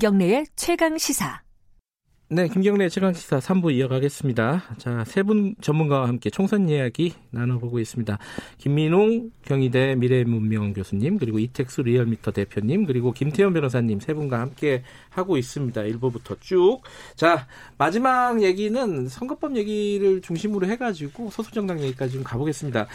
김경래의 최강 시사. 네, 김경래 최강 시사 3부 이어가겠습니다. 자, 세 분 전문가와 함께 총선 이야기 나눠보고 있습니다. 김민웅 경희대 미래문명 교수님, 그리고 이택수 리얼미터 대표님, 그리고 김태현 변호사님 세 분과 함께 하고 있습니다. 1부부터 쭉. 자, 마지막 얘기는 선거법 얘기를 중심으로 해가지고 소수정당 얘기까지 좀 가보겠습니다.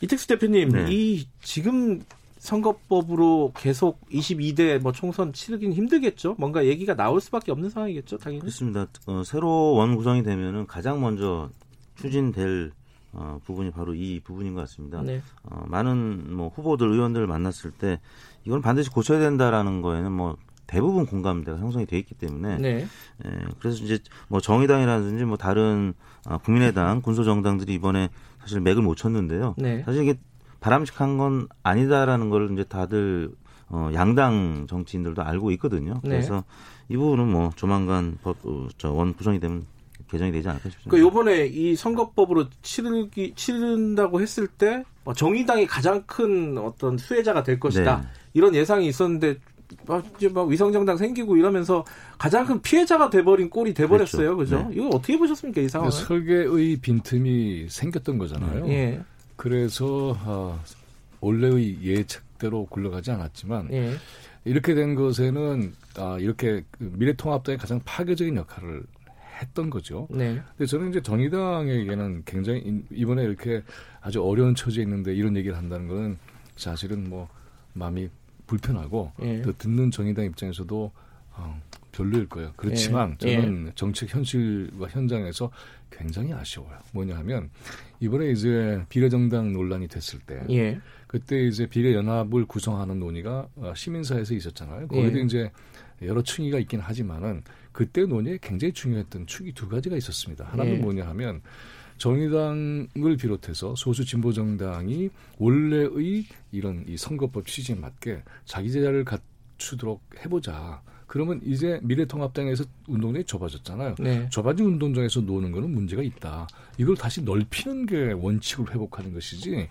이택수 대표님, 네. 이 지금 선거법으로 계속 22대 뭐 총선 치르기는 힘들겠죠. 뭔가 얘기가 나올 수밖에 없는 상황이겠죠, 당연히. 그렇습니다. 어, 새로 원 구성이 되면은 가장 먼저 추진될 어, 부분이 바로 이 부분인 것 같습니다. 네. 어, 많은 뭐 후보들 의원들 만났을 때 이건 반드시 고쳐야 된다라는 거에는 뭐 대부분 공감대가 형성이 돼 있기 때문에 네. 예, 그래서 이제 뭐 정의당이라든지 뭐 다른 어, 국민의당 군소 정당들이 이번에 사실 맥을 못 쳤는데요. 네. 사실 이게 바람직한 건 아니다라는 걸 이제 다들 어, 양당 정치인들도 알고 있거든요. 네. 그래서 네. 이 부분은 뭐 조만간 법, 어, 저원 구성이 되면 개정이 되지 않을까 싶습니다. 그러니까 이번에 이 선거법으로 치르기 치른다고 했을 때뭐 정의당이 가장 큰 어떤 수혜자가 될 것이다 네. 이런 예상이 있었는데 막 이제 막 위성정당 생기고 이러면서 가장 큰 피해자가 돼버린 꼴이 돼버렸어요, 그렇죠? 그죠? 네. 이거 어떻게 보셨습니까 이 상황? 설계의 빈틈이 생겼던 거잖아요. 예. 그래서 어, 원래의 예측대로 굴러가지 않았지만 예. 이렇게 된 것에는 아, 이렇게 그 미래통합당의 가장 파괴적인 역할을 했던 거죠. 네. 근데 저는 이제 정의당에게는 굉장히 이번에 이렇게 아주 어려운 처지에 있는데 이런 얘기를 한다는 거는 사실은 뭐 마음이 불편하고 예. 또 듣는 정의당 입장에서도 어, 별로일 거예요. 그렇지만 예. 저는 예. 정책 현실과 현장에서 굉장히 아쉬워요. 뭐냐 하면 이번에 이제 비례정당 논란이 됐을 때 예. 그때 이제 비례연합을 구성하는 논의가 어, 시민사회에서 있었잖아요. 거기도 예. 이제 여러 층위가 있긴 하지만은 그때 논의에 굉장히 중요했던 축이 두 가지가 있었습니다. 하나는 예. 뭐냐 하면 정의당을 비롯해서 소수 진보 정당이 원래의 이런 이 선거법 취지에 맞게 자기 제자를 갖 추도록 해보자. 그러면 이제 미래통합당에서 운동장이 좁아졌잖아요. 네. 좁아진 운동장에서 노는 거는 문제가 있다. 이걸 다시 넓히는 게 원칙을 회복하는 것이지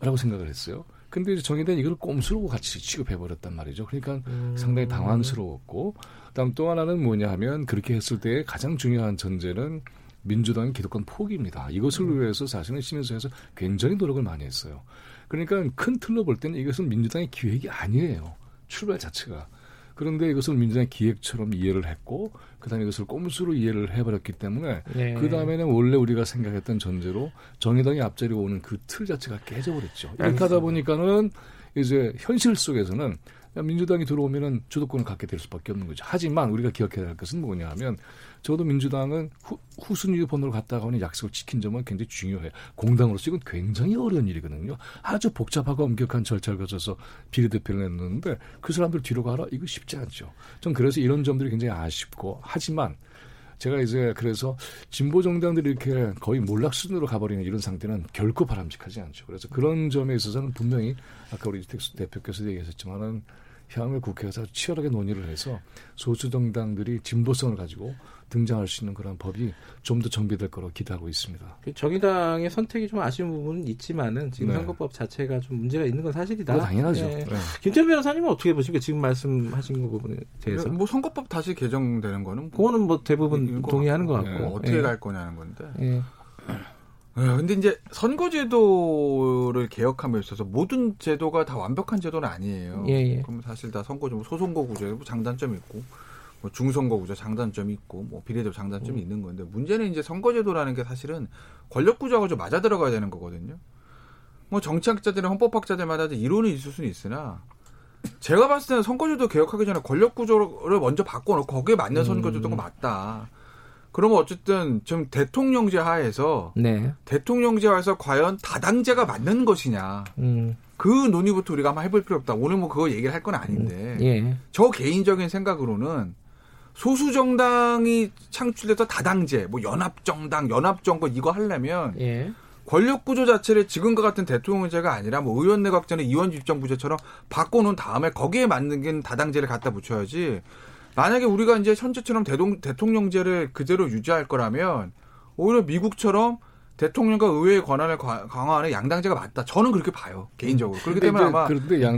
라고 생각을 했어요. 근데 이제 정의당 이걸 꼼수로 같이 취급해버렸단 말이죠. 그러니까 음. 상당히 당황스러웠고, 그다음 또 하나는 뭐냐 하면 그렇게 했을 때 가장 중요한 전제는 민주당의 기득권 포기입니다. 이것을 음. 위해서 사실은 시민사회에서 굉장히 노력을 많이 했어요. 그러니까 큰 틀로 볼 때는 이것은 민주당의 기획이 아니에요. 출발 자체가. 그런데 이것을 민주당의 기획처럼 이해를 했고 그다음에 이것을 꼼수로 이해를 해버렸기 때문에 네. 그다음에는 원래 우리가 생각했던 전제로 정의당이 앞자리에 오는 그 틀 자체가 깨져버렸죠. 이렇게 하다 보니까는 이제 현실 속에서는 민주당이 들어오면은 주도권을 갖게 될 수밖에 없는 거죠. 하지만 우리가 기억해야 할 것은 뭐냐 하면 저도 민주당은 후, 후순위 번호를 갖다가 오는 약속을 지킨 점은 굉장히 중요해요. 공당으로서 이건 굉장히 어려운 일이거든요. 아주 복잡하고 엄격한 절차를 거쳐서 비례대표를 냈는데 그 사람들 뒤로 가라? 이거 쉽지 않죠. 전 그래서 이런 점들이 굉장히 아쉽고 하지만 제가 이제 그래서 진보 정당들이 이렇게 거의 몰락 수준으로 가버리는 이런 상태는 결코 바람직하지 않죠. 그래서 그런 점에 있어서는 분명히 아까 우리 대표께서 얘기하셨지만은 향후 국회에서 치열하게 논의를 해서 소수 정당들이 진보성을 가지고 등장할 수 있는 그런 법이 좀 더 정비될 거로 기대하고 있습니다. 그 정의당의 선택이 좀 아쉬운 부분은 있지만은 지금 네. 선거법 자체가 좀 문제가 있는 건 사실이다. 당연하죠. 네. 네. 김태현 변호사님은 어떻게 보십니까? 지금 말씀하신 그 부분에 대해서. 뭐 선거법 다시 개정되는 거는 뭐 그거는 뭐 대부분 동의하는 것 같고 네. 어떻게 갈 거냐는 건데. 네. 근데 이제 선거제도를 개혁함에 있어서 모든 제도가 다 완벽한 제도는 아니에요. 예, 예. 그럼 사실 다 선거제 소선거 구조에 뭐 장단점이 있고 뭐 중선거 구조 장단점이 있고 뭐 비례대표 장단점이 음. 있는 건데 문제는 이제 선거제도라는 게 사실은 권력 구조하고 좀 맞아 들어가야 되는 거거든요. 뭐 정치학자들이나 헌법학자들마다 이론이 있을 수는 있으나 제가 봤을 때는 선거제도 개혁하기 전에 권력 구조를 먼저 바꿔놓고 거기에 맞는 음. 선거제도가 맞다. 그러면 어쨌든 좀 대통령제 하에서 네. 대통령제 하에서 과연 다당제가 맞는 것이냐. 음. 그 논의부터 우리가 한번 해볼 필요 없다. 오늘 뭐 그거 얘기를 할 건 아닌데. 음. 예. 저 개인적인 생각으로는 소수 정당이 창출돼서 다당제, 뭐 연합 정당, 연합 정권 이거 하려면 예. 권력 구조 자체를 지금과 같은 대통령제가 아니라 뭐 의원 내각제는 의원 집정부제처럼 바꿔놓은 다음에 거기에 맞는 게 다당제를 갖다 붙여야지. 만약에 우리가 이제 현재처럼 대동, 대통령제를 그대로 유지할 거라면 오히려 미국처럼 대통령과 의회의 권한을 강화하는 양당제가 맞다. 저는 그렇게 봐요. 개인적으로. 그렇기 때문에 아마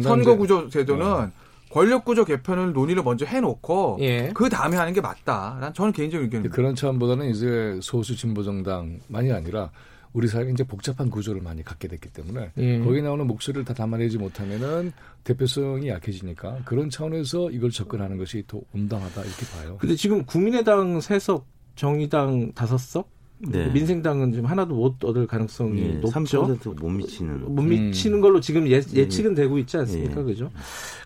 선거 구조 제도는 어. 권력 구조 개편을 논의를 먼저 해놓고 예. 그 다음에 하는 게 맞다. 난 저는 개인적인 의견입니다. 그런 차원보다는 이제 소수 진보 정당만이 아니라 우리 사회가 이제 복잡한 구조를 많이 갖게 됐기 때문에 예. 거기 나오는 목소리를 다 담아내지 못하면은 대표성이 약해지니까 그런 차원에서 이걸 접근하는 것이 더 온당하다 이렇게 봐요. 근데 지금 국민의당 세석 정의당 다섯 석 네. 민생당은 지금 하나도 못 얻을 가능성이 네, 높죠. 3%못 미치는. 못 미치는 걸로 지금 예, 예측은 네. 되고 있지 않습니까? 네. 그죠?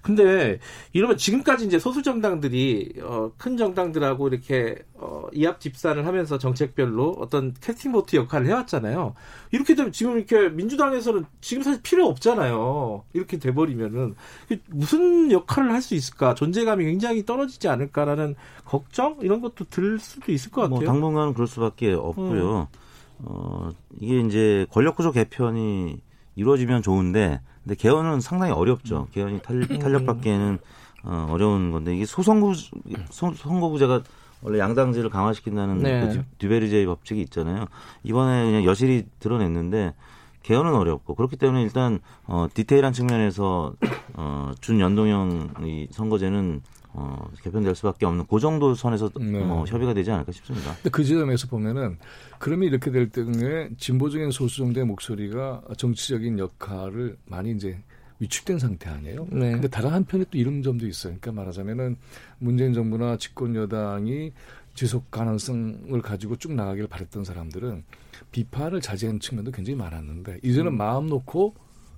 근데 이러면 지금까지 이제 소수 정당들이 어, 큰 정당들하고 이렇게 어, 이합 집산을 하면서 정책별로 어떤 캐스팅 보트 역할을 해왔잖아요. 이렇게 되면 지금 이렇게 민주당에서는 지금 사실 필요 없잖아요. 이렇게 돼버리면은 무슨 역할을 할 수 있을까? 존재감이 굉장히 떨어지지 않을까라는 걱정 이런 것도 들 수도 있을 것뭐 같아요. 뭐 당분간은 그럴 수밖에 없 고요. 음. 어, 이게 이제 권력구조 개편이 이루어지면 좋은데 근데 개헌은 상당히 어렵죠. 개헌이 탄, 음. 탄력받기에는 어, 어려운 건데 이게 소선거 선거구제가 원래 양당제를 강화시킨다는 네. 그 듀베리제의 법칙이 있잖아요. 이번에 그냥 여실히 드러냈는데 개헌은 어렵고 그렇기 때문에 일단 어, 디테일한 측면에서 어, 준연동형 이 선거제는 어, 개편될 수밖에 없는 그 정도 선에서 네. 뭐 협의가 되지 않을까 싶습니다. 근데 그 지점에서 보면은 그러면 이렇게 될 때에 진보적인 소수 정도의 목소리가 정치적인 역할을 많이 이제 위축된 상태 아니에요. 네. 근데 다른 한편에 또 이런 점도 있어요. 그러니까 말하자면은 문재인 정부나 집권 여당이 지속 가능성을 가지고 쭉 나가기를 바랬던 사람들은 비판을 자제한 측면도 굉장히 많았는데 이제는 음. 마음 놓고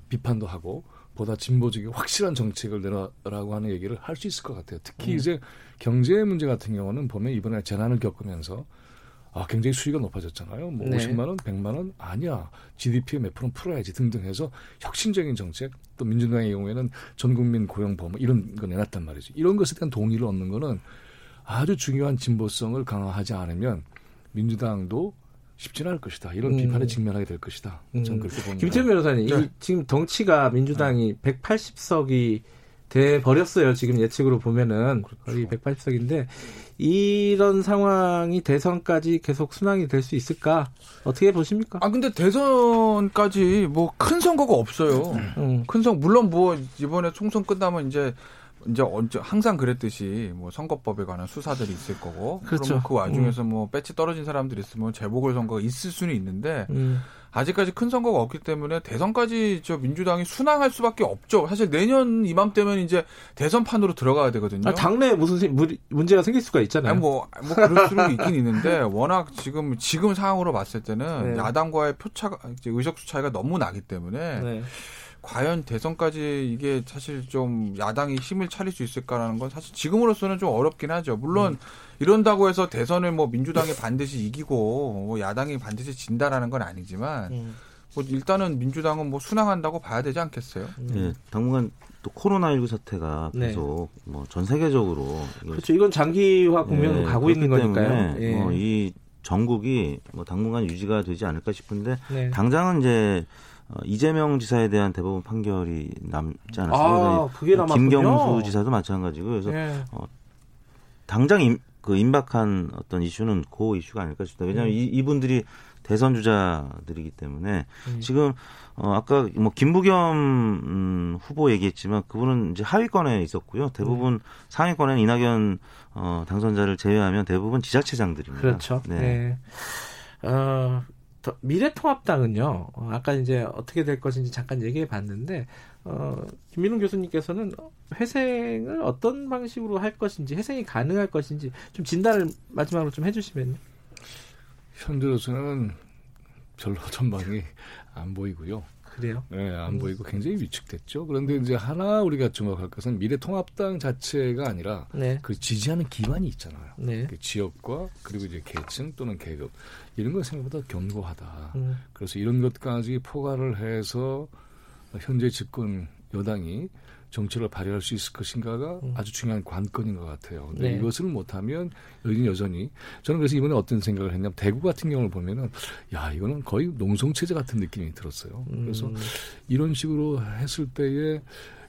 비판도 하고 보다 진보적인 확실한 정책을 내라라고 하는 얘기를 할 수 있을 것 같아요. 특히 음. 이제 경제 문제 같은 경우는 보면 이번에 재난을 겪으면서 아, 굉장히 수위가 높아졌잖아요. 뭐 네. 50만 원, 100만 원 아니야. GDP의 몇 프로 풀어야지 등등 해서 혁신적인 정책 또 민주당의 경우에는 전 국민 고용 보험 이런 거 내놨단 말이죠. 이런 것에 대한 동의를 얻는 거는 아주 중요한 진보성을 강화하지 않으면 민주당도 쉽지는 않을 것이다. 이런 음. 비판에 직면하게 될 것이다. 저는 음. 그렇게 봅니다. 김태현 변호사님, 네. 이, 지금 덩치가 민주당이 네. 180석이 돼 버렸어요. 지금 예측으로 보면은 그렇죠. 거의 180석인데 이런 상황이 대선까지 계속 순항이 될 수 있을까? 어떻게 보십니까? 아 근데 대선까지 뭐 큰 선거가 없어요. 음. 큰 선, 물론 뭐 이번에 총선 끝나면 이제 이제 언제 항상 그랬듯이 뭐 선거법에 관한 수사들이 있을 거고 그렇죠. 그 와중에서 음. 뭐 배치 떨어진 사람들이 있으면 재보궐 선거가 있을 수는 있는데 음. 아직까지 큰 선거가 없기 때문에 대선까지 저 민주당이 순항할 수밖에 없죠. 사실 내년 이맘때면 이제 대선판으로 들어가야 되거든요. 아, 당내에 무슨 문제가 생길 수가 있잖아요. 아니, 뭐, 뭐 그럴 수는 있긴 있는데 워낙 지금 지금 상황으로 봤을 때는 네. 야당과의 표차가 의석수 차이가 너무 나기 때문에. 네. 과연 대선까지 이게 사실 좀 야당이 힘을 차릴 수 있을까라는 건 사실 지금으로서는 좀 어렵긴 하죠. 물론 음. 이런다고 해서 대선을 뭐 민주당이 반드시 이기고 뭐 야당이 반드시 진다라는 건 아니지만 음. 뭐 일단은 민주당은 뭐 순항한다고 봐야 되지 않겠어요? 음. 네, 당분간 또 코로나19 사태가 네. 계속 네. 뭐 뭐전 세계적으로 그렇죠. 이건 장기화 국면으로 네, 가고 있는 거니까요. 예. 어, 이 전국이 뭐 당분간 유지가 되지 않을까 싶은데 네. 당장은 이제 어, 이재명 지사에 대한 대법원 판결이 남지 않았습니다. 아, 그게 남았군요. 김경수 지사도 마찬가지고 그래서 네. 어, 당장 임, 그 임박한 어떤 이슈는 그 이슈가 아닐까 싶다. 왜냐하면 음. 이, 이분들이 대선 주자들이기 때문에 음. 지금 어 아까 뭐 김부겸 음, 후보 얘기했지만 그분은 이제 하위권에 있었고요. 대부분 음. 상위권에는 이낙연 어 당선자를 제외하면 대부분 지자체장들입니다. 그렇죠. 네. 네. 어, 미래통합당은요. 어, 아까 이제 어떻게 될 것인지 잠깐 얘기해 봤는데 어, 김민웅 교수님께서는 회생을 어떤 방식으로 할 것인지 회생이 가능할 것인지 좀 진단을 마지막으로 좀 해주시면요. 현재로서는 별로 전망이 안 보이고요. 그래요? 네, 안 음. 보이고 굉장히 위축됐죠. 그런데 이제 하나 우리가 주목할 것은 미래통합당 자체가 아니라 네. 그 지지하는 기반이 있잖아요. 네. 그 지역과 그리고 이제 계층 또는 계급 이런 거 생각보다 견고하다. 음. 그래서 이런 것까지 포괄을 해서 현재 집권 여당이 정책을 발휘할 수 있을 것인가가 음. 아주 중요한 관건인 것 같아요. 근데 네. 이것을 못하면 여기는 여전히 저는 그래서 이번에 어떤 생각을 했냐면 대구 같은 경우를 보면은 야 이거는 거의 농성 체제 같은 느낌이 들었어요. 음. 그래서 이런 식으로 했을 때에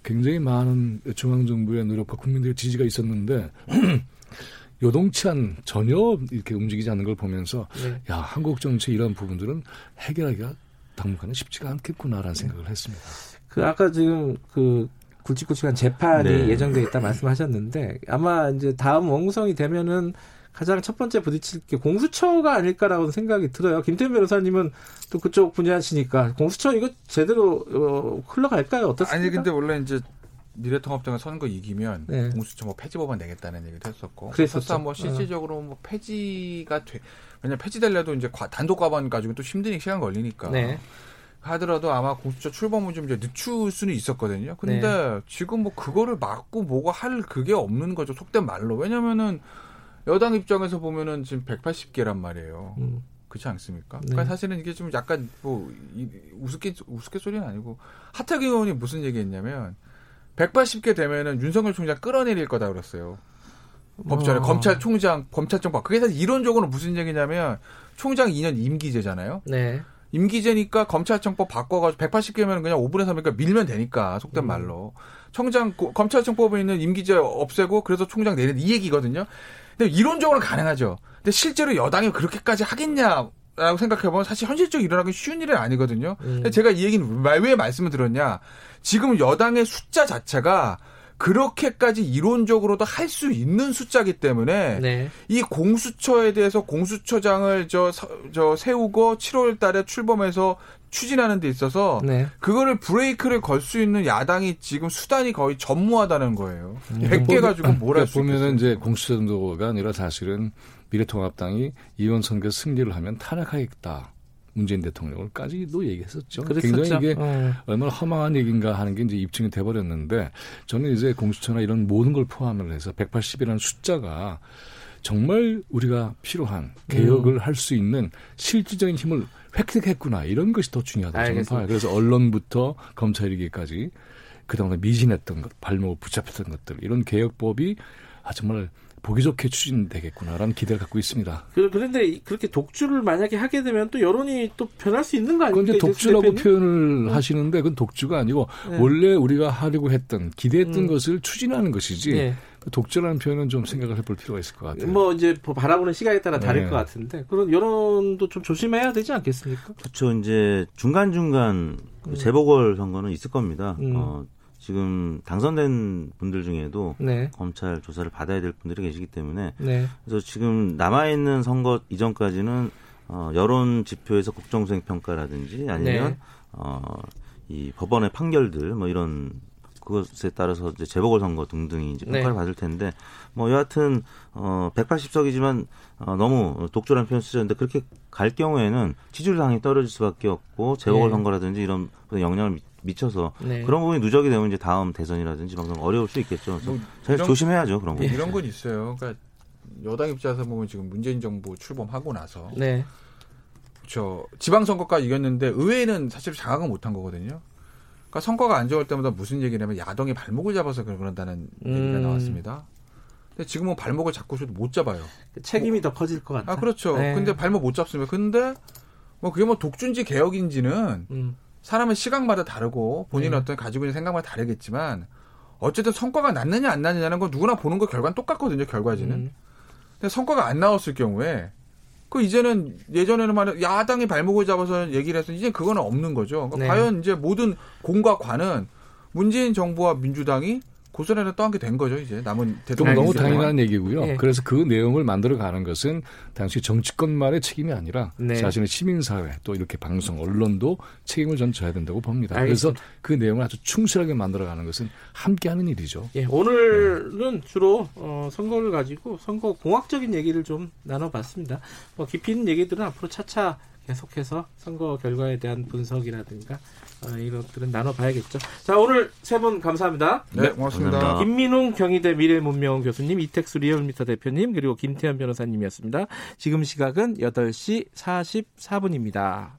굉장히 많은 중앙 정부의 노력과 국민들의 지지가 있었는데 요동치 않 전혀 이렇게 움직이지 않는 걸 보면서 네. 야 한국 정치 이런 부분들은 해결하기가 당분간은 쉽지가 않겠구나라는 네. 생각을 했습니다. 그 아까 지금 그 굵직굵직한 재판이 네. 예정돼 있다 말씀하셨는데 아마 이제 다음 원구성이 되면은 가장 첫 번째 부딪힐 게 공수처가 아닐까라고 생각이 들어요. 김태현 변호사님은 또 그쪽 분야시니까 공수처 이거 제대로 어, 흘러갈까요? 어떻습니까? 아니 근데 원래 이제 미래통합당을 선거 이기면 네. 공수처 뭐 폐지 법안 내겠다는 얘기도 했었고 그래서 뭐 어. 실질적으로 뭐 폐지가 돼 왜냐 폐지될래도 이제 단독 과반 가지고 또 힘드니 시간 걸리니까 네. 하더라도 아마 공수처 출범을 좀 이제 늦출 수는 있었거든요. 근데 네. 지금 뭐 그거를 막고 뭐가 할 그게 없는 거죠. 속된 말로. 왜냐면은 여당 입장에서 보면은 지금 180개란 말이에요. 음. 그렇지 않습니까? 네. 그러니까 사실은 이게 좀 약간 뭐 우습게 우습게 소리는 아니고 하태경 의원이 무슨 얘기했냐면 180개 되면은 윤석열 총장 끌어내릴 거다 그랬어요. 법전에 어. 검찰총장 검찰청 법 그게 사실 이론적으로 무슨 얘기냐면 총장 2년 임기제잖아요. 네. 임기제니까 검찰청법 바꿔가지고 180개면 그냥 5분의 3이니까 밀면 되니까 속된 음. 말로 청장 검찰청법에 있는 임기제 없애고 그래서 총장 내는 이 얘기거든요. 근데 이론적으로 가능하죠. 근데 실제로 여당이 그렇게까지 하겠냐? 라고 생각해보면 사실 현실적으로 일어나기 쉬운 일은 아니거든요. 음. 제가 이 얘기는 왜 말씀을 드렸냐. 지금 여당의 숫자 자체가 그렇게까지 이론적으로도 할 수 있는 숫자기 때문에 네. 이 공수처에 대해서 공수처장을 저, 저 세우고 7월 달에 출범해서 추진하는 데 있어서 네. 그거를 브레이크를 걸 수 있는 야당이 지금 수단이 거의 전무하다는 거예요. 음. 100개 가지고 뭘 할수 그러니까 보면은 이제 공수처 정도가 아니라 사실은 미래통합당이 이원 선거 승리를 하면 탄핵하겠다. 문재인 대통령을까지도 얘기했었죠. 그랬었죠. 굉장히 이게 어. 얼마나 허망한 얘기인가 하는 게 이제 입증이 돼버렸는데 저는 이제 공수처나 이런 모든 걸 포함을 해서 180이라는 숫자가 정말 우리가 필요한 개혁을 음. 할수 있는 실질적인 힘을 획득했구나 이런 것이 더 중요하다고 저는 봐요. 그래서 언론부터 검찰이기까지 그동안 미진했던 것, 발목을 붙잡혔던 것들 이런 개혁법이 아 정말 보기 좋게 추진되겠구나라는 기대를 갖고 있습니다. 그, 그런데 그렇게 독주를 만약에 하게 되면 또 여론이 또 변할 수 있는 거 아닙니까? 그건 독주라고 표현을 네. 하시는데 그건 독주가 아니고 네. 원래 우리가 하려고 했던 기대했던 음. 것을 추진하는 것이지 네. 그 독주라는 표현은 좀 생각을 해볼 필요가 있을 것 같아요. 뭐 이제 뭐 바라보는 시각에 따라 다를 네. 것 같은데 그런 여론도 좀 조심해야 되지 않겠습니까? 그렇죠. 이제 중간 중간 음. 재보궐 선거는 있을 겁니다. 음. 어, 지금 당선된 분들 중에도 네. 검찰 조사를 받아야 될 분들이 계시기 때문에 네. 그래서 지금 남아 있는 선거 이전까지는 어, 여론 지표에서 국정수행 평가라든지 아니면 네. 어, 이 법원의 판결들 뭐 이런 그것에 따라서 이제 재보궐 선거 등등이 이제 평가를 네. 받을 텐데 뭐 여하튼 어 180석이지만 어, 너무 독조란 표현 쓰셨는데 그렇게 갈 경우에는 지지율 당이 떨어질 수밖에 없고 재보궐 네. 선거라든지 이런 영향을 미쳐서 네. 그런 부분이 누적이 되면 이제 다음 대선이라든지 방금 어려울 수 있겠죠. 뭐잘 조심해야죠 그런 거. 네, 이런 건 있어요. 그러니까 여당 입장에서 보면 지금 문재인 정부 출범하고 나서 네. 저 지방선거까지 이겼는데 의회는 사실 장악은 못한 거거든요. 그러니까 선거가 안 좋을 때마다 무슨 얘기냐면 야당이 발목을 잡아서 그런다는 음. 얘기가 나왔습니다. 근데 지금은 발목을 잡고 싶어도 못 잡아요. 책임이 뭐, 더 커질 것 같아요. 아 그렇죠. 네. 근데 발목 못 잡습니다. 근데 뭐 그게 뭐 독준지 개혁인지는 음. 사람의 시각마다 다르고 본인의 네. 어떤 가지고 있는 생각마다 다르겠지만 어쨌든 성과가 났느냐 안 났느냐는 건 누구나 보는 거 결과는 똑같거든요. 결과지는. 음. 근데 성과가 안 나왔을 경우에 그 이제는 예전에는 말해 야당이 발목을 잡아서 얘기를 해서 이제 그거는 없는 거죠. 그러니까 네. 과연 이제 모든 공과 관은 문재인 정부와 민주당이 고소란을 떠한 게된 거죠 이제 남은 대통령 너무 당연한 얘기고요. 네. 그래서 그 내용을 만들어가는 것은 당시 정치권만의 책임이 아니라 네. 자신의 시민사회 또 이렇게 방송 언론도 책임을 전 져야 된다고 봅니다. 알겠습니다. 그래서 그 내용을 아주 충실하게 만들어가는 것은 함께하는 일이죠. 예, 오늘은 네. 주로 어, 선거를 가지고 선거 공학적인 얘기를 좀 나눠봤습니다. 뭐 깊이 있는 얘기들은 앞으로 차차 계속해서 선거 결과에 대한 분석이라든가 어, 이것들은 나눠봐야겠죠. 자 오늘 세 분 감사합니다. 네, 고맙습니다. 감사합니다. 김민웅 경희대 미래문명 교수님, 이택수 리얼미터 대표님 그리고 김태현 변호사님이었습니다. 지금 시각은 8시 44분입니다.